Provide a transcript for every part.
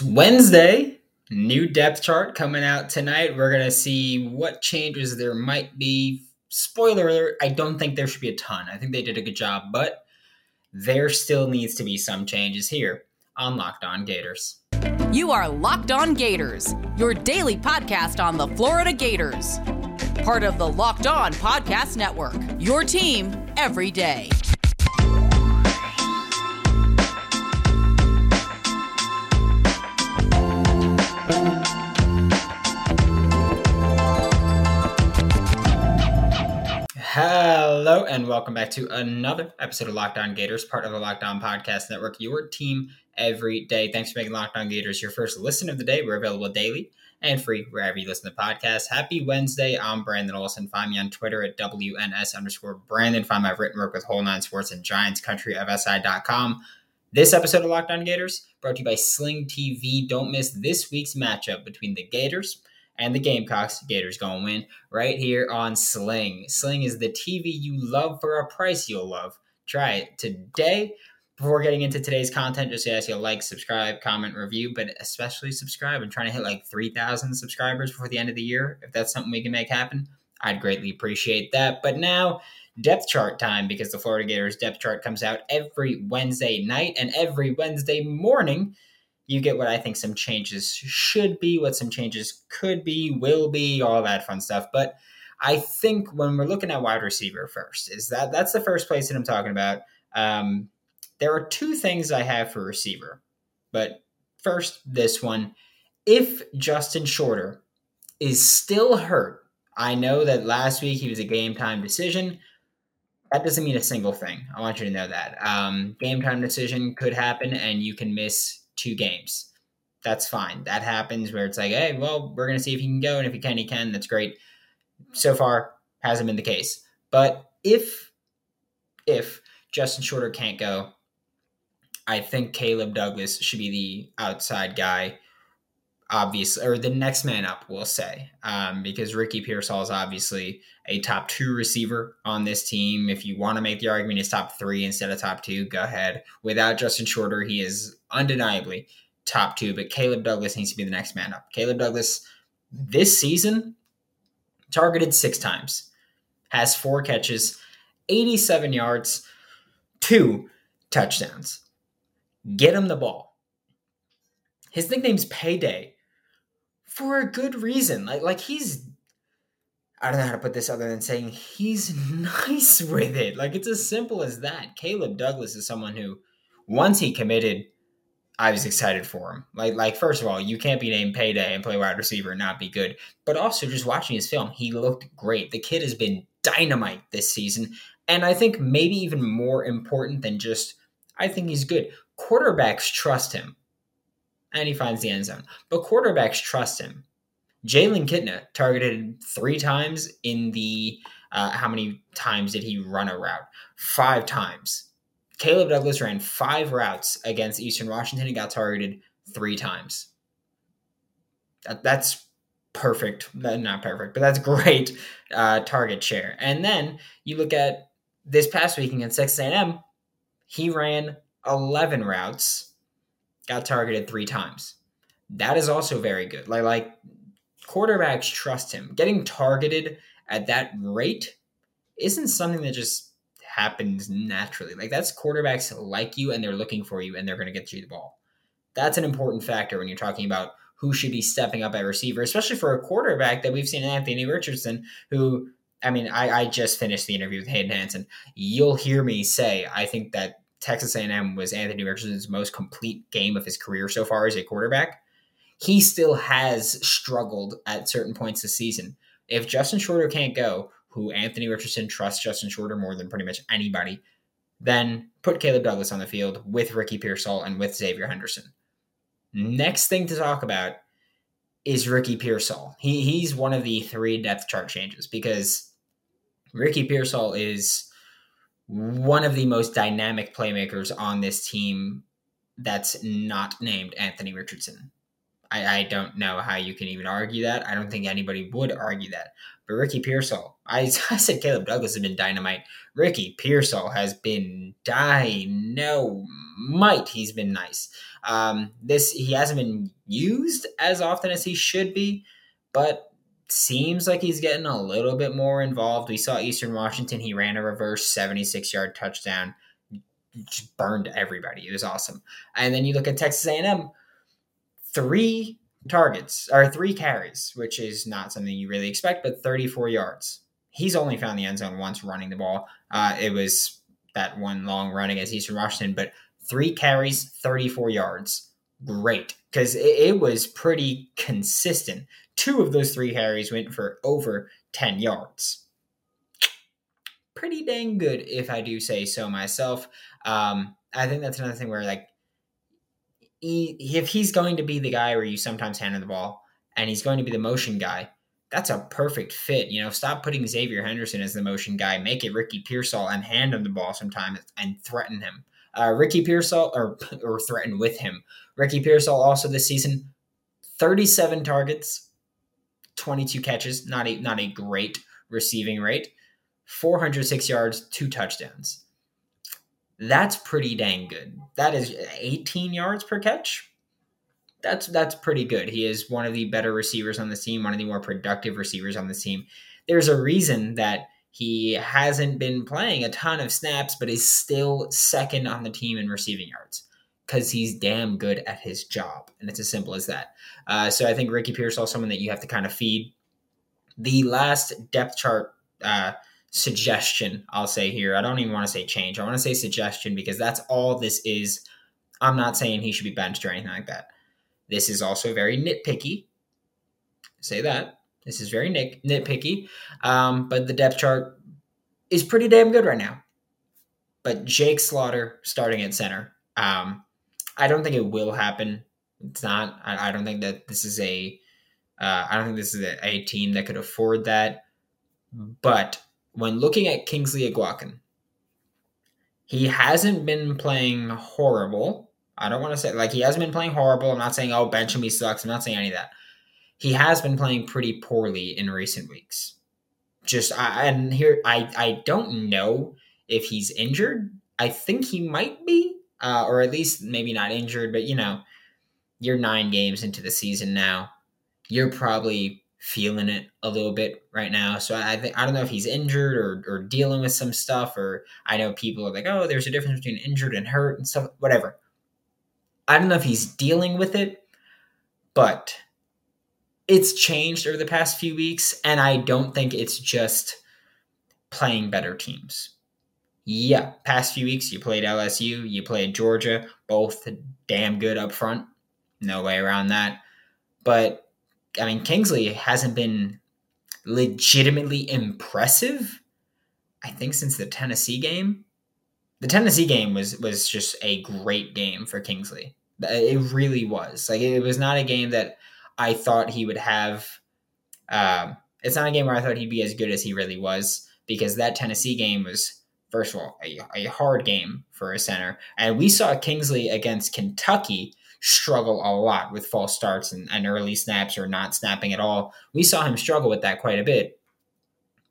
It's Wednesday. New depth chart coming out tonight. We're going to see what changes there might be. Spoiler alert, I don't think there should be a ton. I think they did a good job, but there still needs to be some changes here on Locked On Gators. You are Locked On Gators, your daily podcast on the Florida Gators. Part of the Locked On Podcast Network, your team every day. Hello, and welcome back to another episode of Locked On Gators, part of the Locked On Podcast Network, your team every day. Thanks for making Locked On Gators your first listen of the day. We're available daily and free wherever you listen to podcasts. Happy Wednesday. I'm Brandon Olson. Find me on Twitter at WNS underscore Brandon. Find my written work with Whole Nine Sports and Giants Country of SI.com. This episode of Locked On Gators brought to you by Sling TV. Don't miss this week's matchup between the Gators and the Gamecocks. Gators gonna win right here on Sling. Sling is the TV you love for a price you'll love. Try it today. Before getting into today's content, just ask you to like, subscribe, comment, review, but especially subscribe. I'm trying to hit like 3,000 subscribers before the end of the year. If that's something we can make happen, I'd greatly appreciate that. But now, depth chart time because the Florida Gators depth chart comes out every Wednesday night and every Wednesday morning you get what I think some changes should be, what some changes could be, will be, all that fun stuff. But I think when we're looking at wide receiver first, is that that's the first place that I'm talking about. Um, there are two things I have for receiver, but first, this one. If Justin Shorter is still hurt, I know that last week he was a game time decision. That doesn't mean a single thing. I want you to know that. Um, game time decision could happen, and you can miss two games. That's fine. That happens where it's like, hey, well, we're going to see if he can go. And if he can, he can. That's great. So far, hasn't been the case. But if, if Justin Shorter can't go, I think Caleb Douglas should be the outside guy, obviously, or the next man up, we'll say, um, because Ricky Pearsall is obviously a top two receiver on this team. If you want to make the argument he's top three instead of top two, go ahead. Without Justin Shorter, he is undeniably top two, but Caleb Douglas needs to be the next man up. Caleb Douglas this season targeted six times, has four catches, 87 yards, two touchdowns. Get him the ball. His nickname's Payday for a good reason. Like like he's I don't know how to put this other than saying he's nice with it. Like it's as simple as that. Caleb Douglas is someone who once he committed I was excited for him. Like, like first of all, you can't be named payday and play wide receiver and not be good. But also, just watching his film, he looked great. The kid has been dynamite this season, and I think maybe even more important than just, I think he's good. Quarterbacks trust him, and he finds the end zone. But quarterbacks trust him. Jalen Kitna targeted three times in the. Uh, how many times did he run a route? Five times Caleb Douglas ran five routes against Eastern Washington and got targeted three times. That, that's perfect. Not perfect, but that's great uh, target share. And then you look at this past week against Texas A&M, he ran 11 routes, got targeted three times. That is also very good. Like, like quarterbacks trust him. Getting targeted at that rate isn't something that just happens naturally. Like that's quarterbacks like you and they're looking for you and they're going to get you the ball. That's an important factor when you're talking about who should be stepping up at receiver, especially for a quarterback that we've seen Anthony Richardson, who I mean, I, I just finished the interview with Hayden Hansen. You'll hear me say I think that Texas A&M was Anthony Richardson's most complete game of his career so far as a quarterback. He still has struggled at certain points this season. If Justin Shorter can't go, who Anthony Richardson trusts Justin Shorter more than pretty much anybody, then put Caleb Douglas on the field with Ricky Pearsall and with Xavier Henderson. Next thing to talk about is Ricky Pearsall. He he's one of the three depth chart changes because Ricky Pearsall is one of the most dynamic playmakers on this team that's not named Anthony Richardson. I, I don't know how you can even argue that. I don't think anybody would argue that. But Ricky Pearsall, I, I said Caleb Douglas has been dynamite. Ricky Pearsall has been dynamite. He's been nice. Um, this he hasn't been used as often as he should be, but seems like he's getting a little bit more involved. We saw Eastern Washington. He ran a reverse 76 yard touchdown, just burned everybody. It was awesome. And then you look at Texas A&M, three targets or three carries, which is not something you really expect, but 34 yards. He's only found the end zone once running the ball. Uh, it was that one long run against Eastern Washington, but three carries, 34 yards. Great. Because it, it was pretty consistent. Two of those three carries went for over 10 yards. Pretty dang good, if I do say so myself. Um, I think that's another thing where, like, he, if he's going to be the guy where you sometimes hand him the ball and he's going to be the motion guy, that's a perfect fit. You know, stop putting Xavier Henderson as the motion guy, make it Ricky Pearsall and hand him the ball sometimes and threaten him. Uh, Ricky Pearsall, or, or threaten with him. Ricky Pearsall also this season, 37 targets, 22 catches, not a not a great receiving rate, 406 yards, two touchdowns. That's pretty dang good. That is 18 yards per catch. That's that's pretty good. He is one of the better receivers on the team, one of the more productive receivers on the team. There's a reason that he hasn't been playing a ton of snaps, but is still second on the team in receiving yards because he's damn good at his job. And it's as simple as that. Uh, so I think Ricky Pearsall is someone that you have to kind of feed. The last depth chart uh, suggestion I'll say here, I don't even want to say change. I want to say suggestion because that's all this is. I'm not saying he should be benched or anything like that. This is also very nitpicky. Say that. This is very nit- nitpicky. Um, but the depth chart is pretty damn good right now. But Jake Slaughter starting at center. Um, I don't think it will happen. It's not. I, I don't think that this is a. Uh, I don't think this is a, a, team that could afford that. But when looking at Kingsley Eguakun, he hasn't been playing horrible. I don't want to say like he hasn't been playing horrible. I'm not saying oh bench him he sucks. I'm not saying any of that. He has been playing pretty poorly in recent weeks. Just I, and here I I don't know if he's injured. I think he might be uh, or at least maybe not injured, but you know, you're nine games into the season now. You're probably feeling it a little bit right now. So I think I don't know if he's injured or or dealing with some stuff, or I know people are like, oh, there's a difference between injured and hurt and stuff, whatever. I don't know if he's dealing with it, but it's changed over the past few weeks, and I don't think it's just playing better teams yeah, past few weeks you played LSU, you played Georgia, both damn good up front. No way around that. But I mean, Kingsley hasn't been legitimately impressive. I think since the Tennessee game. The Tennessee game was was just a great game for Kingsley. It really was. Like it was not a game that I thought he would have. Um, it's not a game where I thought he'd be as good as he really was because that Tennessee game was first of all, a, a hard game for a center. And we saw Kingsley against Kentucky struggle a lot with false starts and, and early snaps or not snapping at all. We saw him struggle with that quite a bit.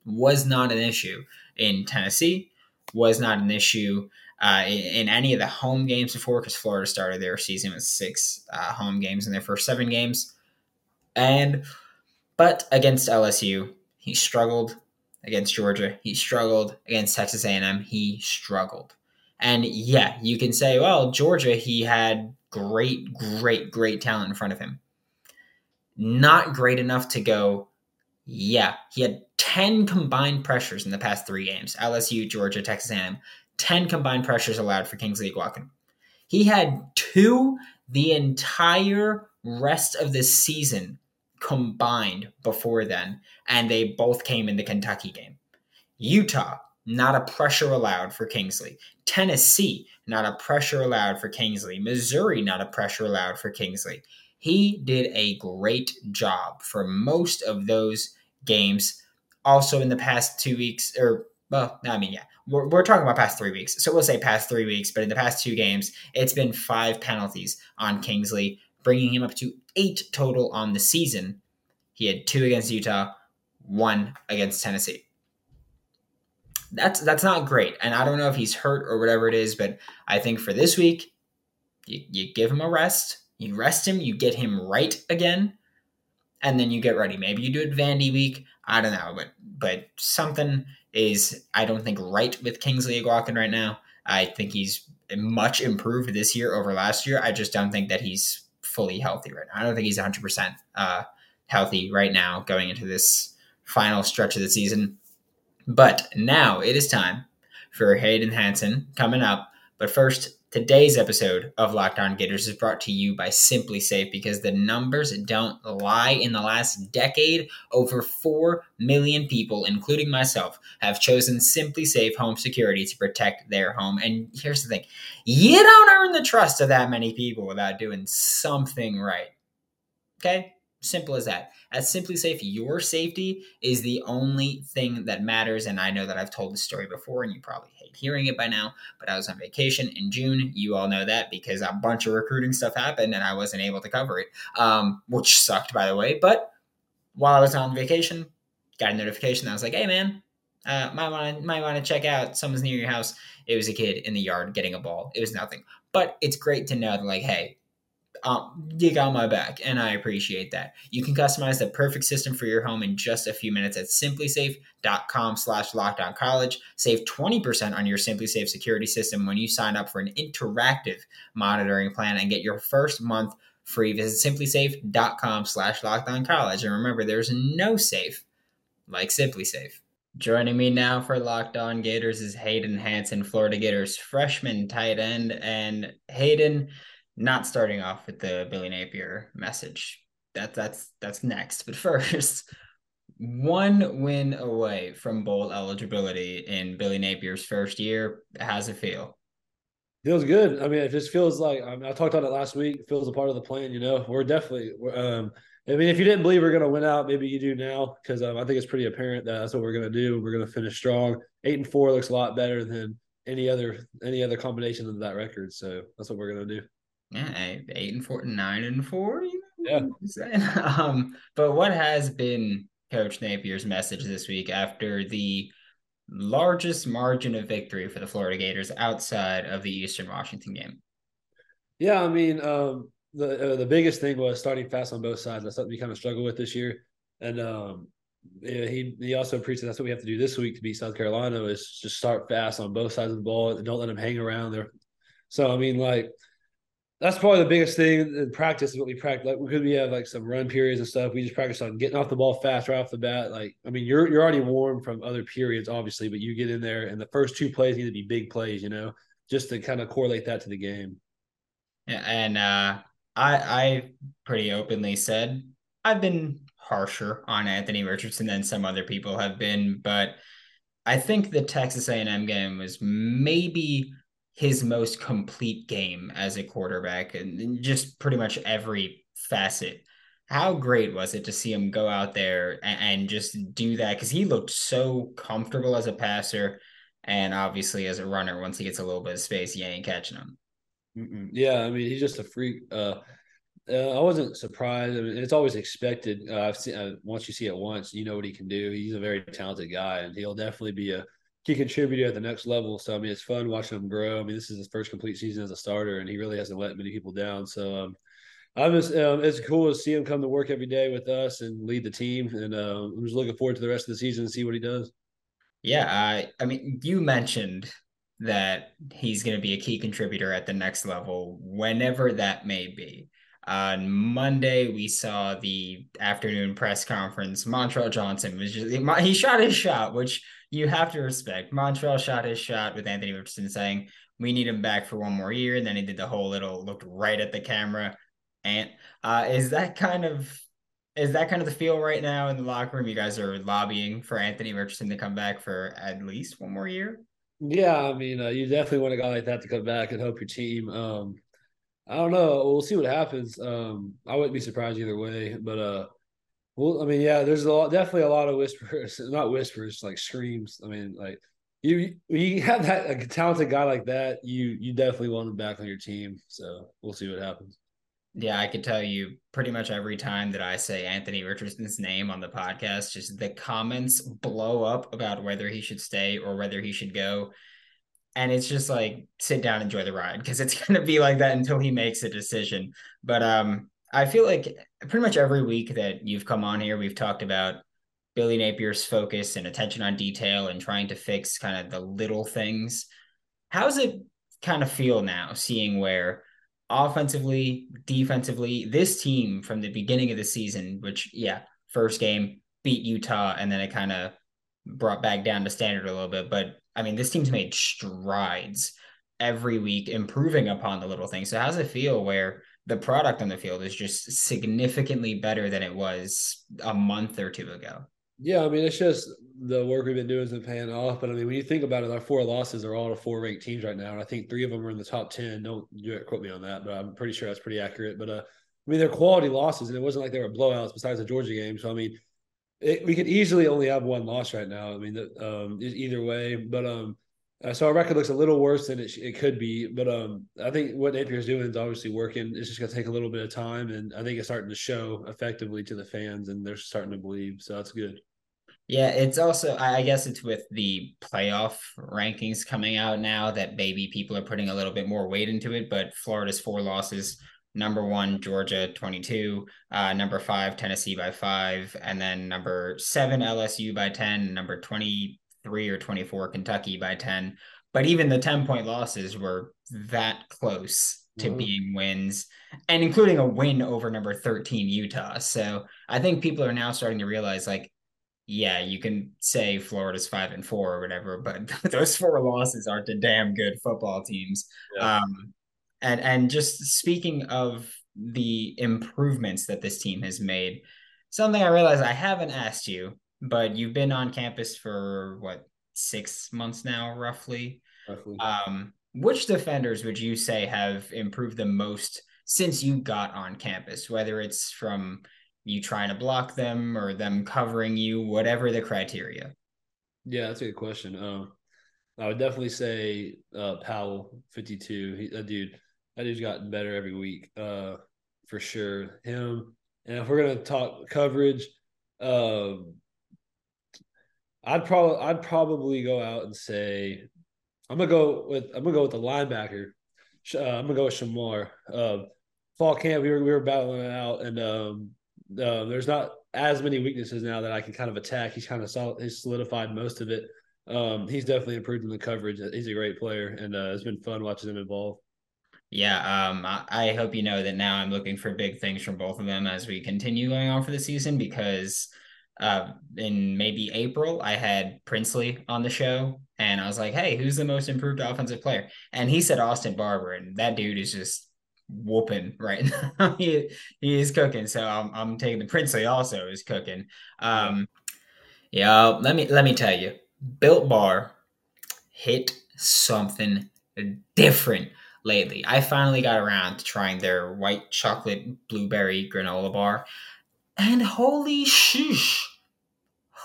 Was not an issue in Tennessee, was not an issue uh, in, any of the home games before because Florida started their season with six uh, home games in their first seven games. And, but against LSU, he struggled against Georgia. He struggled against Texas A&M. He struggled. And yeah, you can say, well, Georgia, he had great, great, great talent in front of him. Not great enough to go, yeah, he had 10 combined pressures in the past three games. LSU, Georgia, Texas A&M. 10 combined pressures allowed for Kingsley Eguakun. He had two the entire rest of the season combined before then, and they both came in the Kentucky game. Utah, not a pressure allowed for Kingsley. Tennessee, not a pressure allowed for Kingsley. Missouri, not a pressure allowed for Kingsley. He did a great job for most of those games. Also, in the past two weeks, or, well, I mean, yeah, we're, we're talking about past three weeks. So we'll say past three weeks, but in the past two games, it's been five penalties on Kingsley bringing him up to eight total on the season. He had two against Utah, one against Tennessee. That's that's not great, and I don't know if he's hurt or whatever it is, but I think for this week, you, you give him a rest. You rest him, you get him right again, and then you get ready. Maybe you do it Vandy week. I don't know, but but something is I don't think right with Kingsley Eguakun right now. I think he's much improved this year over last year. I just don't think that he's fully healthy right now. I don't think he's 100% uh, healthy right now going into this final stretch of the season. But now it is time for Hayden Hansen coming up. But first, Today's episode of Locked On Gators is brought to you by SimpliSafe because the numbers don't lie. In the last decade, over 4 million people, including myself, have chosen SimpliSafe home security to protect their home. And here's the thing you don't earn the trust of that many people without doing something right. Okay? Simple as that. At SimpliSafe, your safety is the only thing that matters. And I know that I've told this story before, and you probably hate hearing it by now, but I was on vacation in June. You all know that because a bunch of recruiting stuff happened and I wasn't able to cover it, um, which sucked, by the way. But while I was on vacation, got a notification I was like, hey, man, uh, might want to might want to check out someone's near your house. It was a kid in the yard getting a ball. It was nothing, but it's great to know that like, hey, um, you got my back, and I appreciate that. You can customize the perfect system for your home in just a few minutes at simplisafe.com slash lockdowncollege. Save 20% on your SimpliSafe security system when you sign up for an interactive monitoring plan and get your first month free. Visit simplisafe.com slash lockdowncollege. And remember, there's no safe like SimpliSafe. Joining me now for Locked On Gators is Hayden Hansen, Florida Gators freshman tight end. And Hayden – not starting off with the Billy Napier message. That that's that's next. But first, one win away from bowl eligibility in Billy Napier's first year. How's it feel? Feels good. I mean, it just feels like I, mean, I talked about it last week. It feels a part of the plan. You know, we're definitely. We're, um, I mean, if you didn't believe we're going to win out, maybe you do now because um, I think it's pretty apparent that that's what we're going to do. We're going to finish strong. Eight and four looks a lot better than any other any other combination of that record. So that's what we're going to do yeah, eight and four, nine and four. You know yeah. Um, but what has been Coach Napier's message this week after the largest margin of victory for the Florida Gators outside of the Eastern Washington game? Yeah, I mean, um, the uh, the biggest thing was starting fast on both sides. That's something we kind of struggle with this year, and um, yeah, he he also preached that's what we have to do this week to beat South Carolina is just start fast on both sides of the ball and don't let them hang around there. So I mean, like that's probably the biggest thing in practice is what we practice. Like, because we have like some run periods and stuff, we just practice on getting off the ball fast right off the bat. Like, I mean, you're you're already warm from other periods, obviously, but you get in there and the first two plays need to be big plays, you know, just to kind of correlate that to the game. Yeah, and uh, I I pretty openly said I've been harsher on Anthony Richardson than some other people have been, but I think the Texas A&M game was maybe his most complete game as a quarterback and just pretty much every facet. How great was it to see him go out there and, and just do that? Because he looked so comfortable as a passer and obviously as a runner. Once he gets a little bit of space, you ain't catching him. Mm-mm. Yeah, I mean, he's just a freak. Uh, uh, I wasn't surprised. I mean, it's always expected. Uh, I've seen uh, once you see it once, you know what he can do. He's a very talented guy, and he'll definitely be a key contributor at the next level. So I mean, it's fun watching him grow. I mean, this is his first complete season as a starter, and he really hasn't let many people down. So um, I'm just um, it's cool to see him come to work every day with us and lead the team. And uh, I'm just looking forward to the rest of the season and see what he does. Yeah, I I mean, you mentioned that he's going to be a key contributor at the next level, whenever that may be. On Monday, we saw the afternoon press conference. Montrell Johnson was just he shot his shot, which you have to respect. Montrell shot his shot with Anthony Richardson saying, We need him back for one more year. And then he did the whole little looked right at the camera. And uh, is that kind of is that kind of the feel right now in the locker room? You guys are lobbying for Anthony Richardson to come back for at least one more year. Yeah, I mean, uh, you definitely want a guy like that to come back and help your team. Um, I don't know. We'll see what happens. Um, I wouldn't be surprised either way, but uh, well, I mean, yeah, there's a lot, definitely a lot of whispers, not whispers, like screams. I mean, like you, you have that a talented guy like that, you, you definitely want him back on your team. So we'll see what happens. Yeah, I could tell you pretty much every time that I say Anthony Richardson's name on the podcast, just the comments blow up about whether he should stay or whether he should go. And it's just like sit down, enjoy the ride, because it's gonna be like that until he makes a decision. But um, I feel like pretty much every week that you've come on here, we've talked about Billy Napier's focus and attention on detail and trying to fix kind of the little things. How's it kind of feel now, seeing where offensively, defensively, this team from the beginning of the season, which, yeah, first game beat Utah and then it kind of brought back down to standard a little bit. But I mean, this team's made strides every week, improving upon the little things. So, how's it feel where the product on the field is just significantly better than it was a month or two ago? Yeah, I mean, it's just the work we've been doing has been paying off. But I mean, when you think about it, our four losses are all to four ranked teams right now. And I think three of them are in the top 10. Don't quote me on that, but I'm pretty sure that's pretty accurate. But uh, I mean, they're quality losses, and it wasn't like they were blowouts besides the Georgia game. So, I mean, it, we could easily only have one loss right now. I mean, um, either way. But um, uh, so our record looks a little worse than it, it could be. But um, I think what Napier's doing is obviously working. It's just going to take a little bit of time. And I think it's starting to show effectively to the fans, and they're starting to believe. So that's good. Yeah, it's also I guess it's with the playoff rankings coming out now that maybe people are putting a little bit more weight into it. But Florida's four losses: number one Georgia twenty two, uh, number five Tennessee by five, and then number seven LSU by ten, number twenty three or twenty four Kentucky by ten. But even the ten point losses were that close to mm-hmm. being wins, and including a win over number thirteen Utah. So I think people are now starting to realize like yeah, you can say Florida's five and four or whatever, but those four losses aren't the damn good football teams. Yeah. Um, and and just speaking of the improvements that this team has made, something I realized I haven't asked you, but you've been on campus for what six months now, roughly. Roughly. Um, which defenders would you say have improved the most since you got on campus? Whether it's from you trying to block them or them covering you, whatever the criteria? Yeah, that's a good question. Um, I would definitely say uh, Powell, fifty-two. He, that dude, that dude's gotten better every week, uh, for sure. Him, and if we're gonna talk coverage, um, I'd probably I'd probably go out and say I'm gonna go with I'm gonna go with the linebacker. Uh, I'm gonna go with Shamar. Uh, fall camp, we were we were battling it out, and um, uh, there's not as many weaknesses now that I can kind of attack. He's kind of solid, he's solidified most of it. Um, he's definitely improved in the coverage. He's a great player, and uh, it's been fun watching him evolve. Yeah, um, I hope you know that now I'm looking for big things from both of them as we continue going on for the season because uh, in maybe April, I had Princely on the show, and I was like, "Hey, who's the most improved offensive player?" And he said Austin Barber, and that dude is just whooping right now. he, he is cooking. So I'm, I'm taking the Princely also is cooking. Um, yeah, let me let me tell you, Built Bar hit something different lately. I finally got around to trying their white chocolate blueberry granola bar, and holy shush.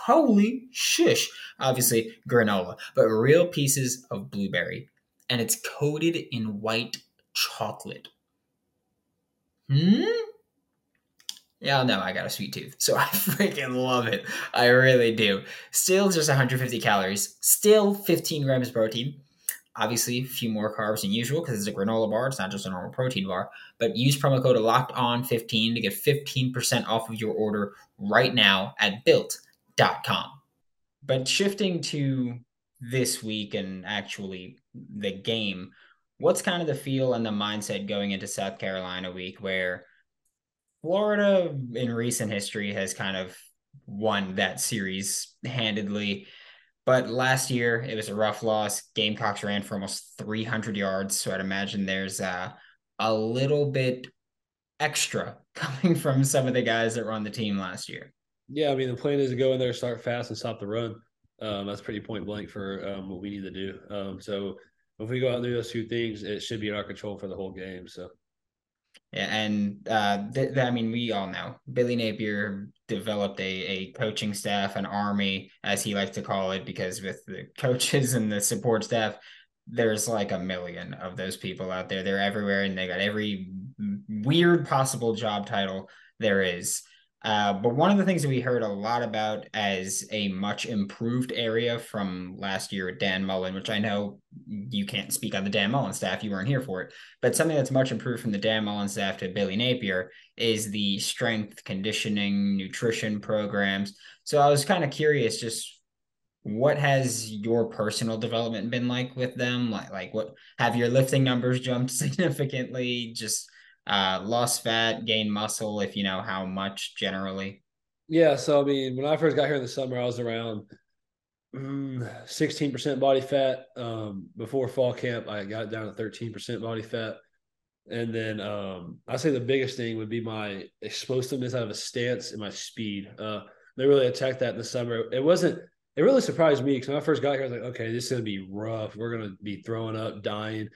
Holy shush. Obviously, granola, but real pieces of blueberry. And it's coated in white chocolate. Hmm? Yeah, no, I got a sweet tooth. So I freaking love it. I really do. Still just 150 calories, still 15 grams of protein. Obviously, a few more carbs than usual because it's a granola bar. It's not just a normal protein bar. But use promo code locked on 15 to get 15% off of your order right now at built.com. But shifting to this week and actually the game, what's kind of the feel and the mindset going into South Carolina week where Florida in recent history has kind of won that series handedly. But last year it was a rough loss. Gamecocks ran for almost 300 yards. So I'd imagine there's uh, a little bit extra coming from some of the guys that were on the team last year. Yeah, I mean, the plan is to go in there, start fast, and stop the run. Um, that's pretty point blank for um, what we need to do. Um, so if we go out and do those two things, it should be in our control for the whole game. So. Yeah, and uh, th- th- I mean, we all know Billy Napier developed a, a coaching staff, an army, as he likes to call it, because with the coaches and the support staff, there's like a million of those people out there. They're everywhere, and they got every weird possible job title there is. Uh, but one of the things that we heard a lot about as a much improved area from last year at Dan Mullen, which I know you can't speak on the Dan Mullen staff, you weren't here for it, but something that's much improved from the Dan Mullen staff to Billy Napier is the strength, conditioning, nutrition programs. So I was kind of curious, just what has your personal development been like with them? Like, like what have your lifting numbers jumped significantly? Just uh, lost fat, gain muscle, if you know how much generally? Yeah. So, I mean, when I first got here in the summer, I was around mm, 16% body fat. Um, before fall camp, I got down to 13% body fat. And then um, I say the biggest thing would be my explosiveness out of a stance and my speed. Uh, they really attacked that in the summer. It wasn't, it really surprised me because when I first got here, I was like, okay, this is going to be rough. We're going to be throwing up, dying.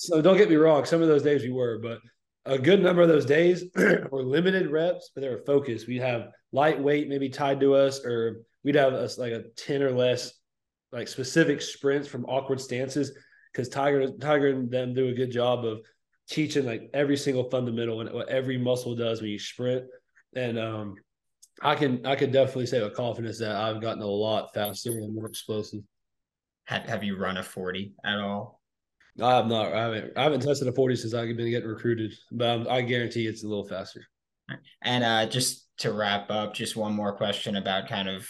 So don't get me wrong, some of those days we were, but a good number of those days were limited reps, but they were focused. We'd have lightweight maybe tied to us, or we'd have like a 10 or less like specific sprints from awkward stances because Tiger Tiger and them do a good job of teaching like every single fundamental and what every muscle does when you sprint. And um, I can I can definitely say with confidence that I've gotten a lot faster and more explosive. Have, have you run a 40 at all? I have not. I haven't. I haven't tested a forty since I've been getting recruited, but I'm, i guarantee it's a little faster. And uh, just to wrap up, just one more question about kind of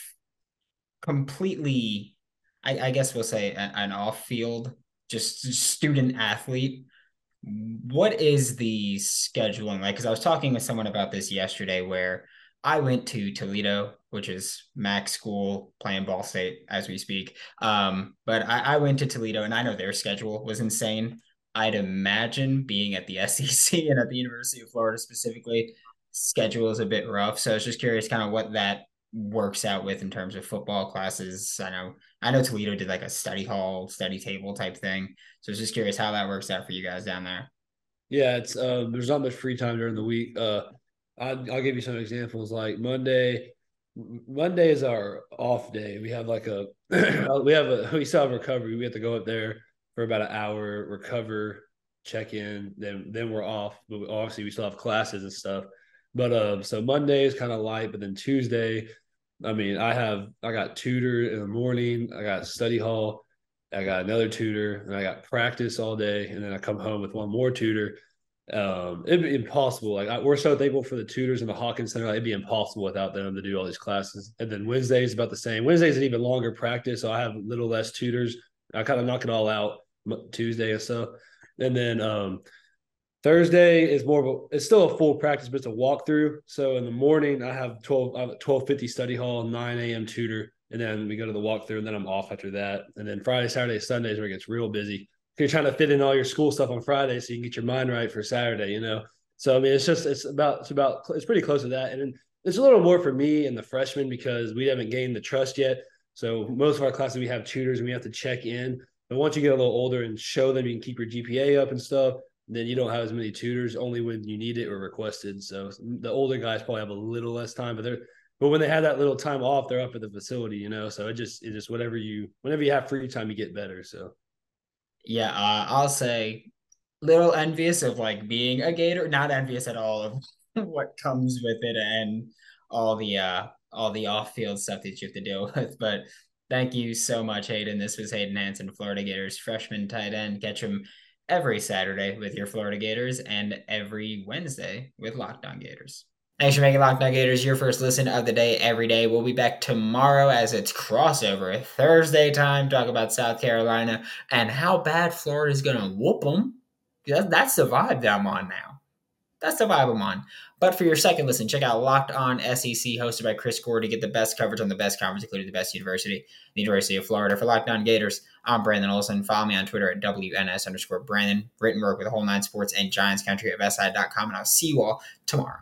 completely, I, I guess we'll say an, an off-field, just student athlete. What is the scheduling like? Because I was talking with someone about this yesterday, where I went to Toledo, which is MAC school, playing Ball State as we speak. Um, but I, I went to Toledo, and I know their schedule was insane. I'd imagine being at the SEC and at the University of Florida specifically, schedule is a bit rough. So I was just curious, kind of what that works out with in terms of football classes. I know I know Toledo did like a study hall, study table type thing. So I was just curious how that works out for you guys down there. Yeah, it's uh, there's not much free time during the week. Uh, I'll, I'll give you some examples. Like Monday, Monday is our off day. We have like a we have a we still have recovery. We have to go up there for about an hour, recover, check in, then then we're off. But obviously we still have classes and stuff. But um, so Monday is kind of light, but then Tuesday, I mean, I have I got tutor in the morning, I got study hall, I got another tutor, and I got practice all day, and then I come home with one more tutor um, it'd be impossible. Like I, we're so thankful for the tutors and the Hawkins Center. Like, it'd be impossible without them to do all these classes. And then Wednesday is about the same. Wednesday is an even longer practice, so I have a little less tutors. I kind of knock it all out Tuesday and stuff. And then um, Thursday is more of a. It's still a full practice, but it's a walkthrough. So in the morning, I have twelve. I have twelve fifty study hall, nine a.m. tutor, and then we go to the walkthrough, and then I'm off after that. And then Friday, Saturday, Sundays where it gets real busy you're trying to fit in all your school stuff on Friday so you can get your mind right for Saturday, you know. So I mean, it's just it's about it's about it's pretty close to that, and it's a little more for me and the freshmen because we haven't gained the trust yet. So most of our classes we have tutors and we have to check in. But once you get a little older and show them you can keep your GPA up and stuff, then you don't have as many tutors only when you need it or requested. So the older guys probably have a little less time, but they're but when they have that little time off, they're up at the facility, you know. So it just it just whatever you whenever you have free time, you get better. So yeah, uh, I'll say little envious of like being a Gator, not envious at all of what comes with it and all the uh all the off-field stuff that you have to deal with. But thank you so much, Hayden. This was Hayden Hansen, Florida Gators freshman tight end. Catch him every Saturday with your Florida Gators and every Wednesday with Locked On Gators. Thanks for making Locked On Gators your first listen of the day every day. We'll be back tomorrow as it's crossover Thursday time. Talk about South Carolina and how bad Florida is going to whoop them. That's the vibe that I'm on now. That's the vibe I'm on. But for your second listen, check out Locked On SEC, hosted by Chris Gore, to get the best coverage on the best conference, including the best university, the University of Florida. For Locked On Gators, I'm Brandon Olson. Follow me on Twitter at WNS underscore Brandon. Written work with the whole nine sports and Giants country at SI.com. And I'll see you all tomorrow.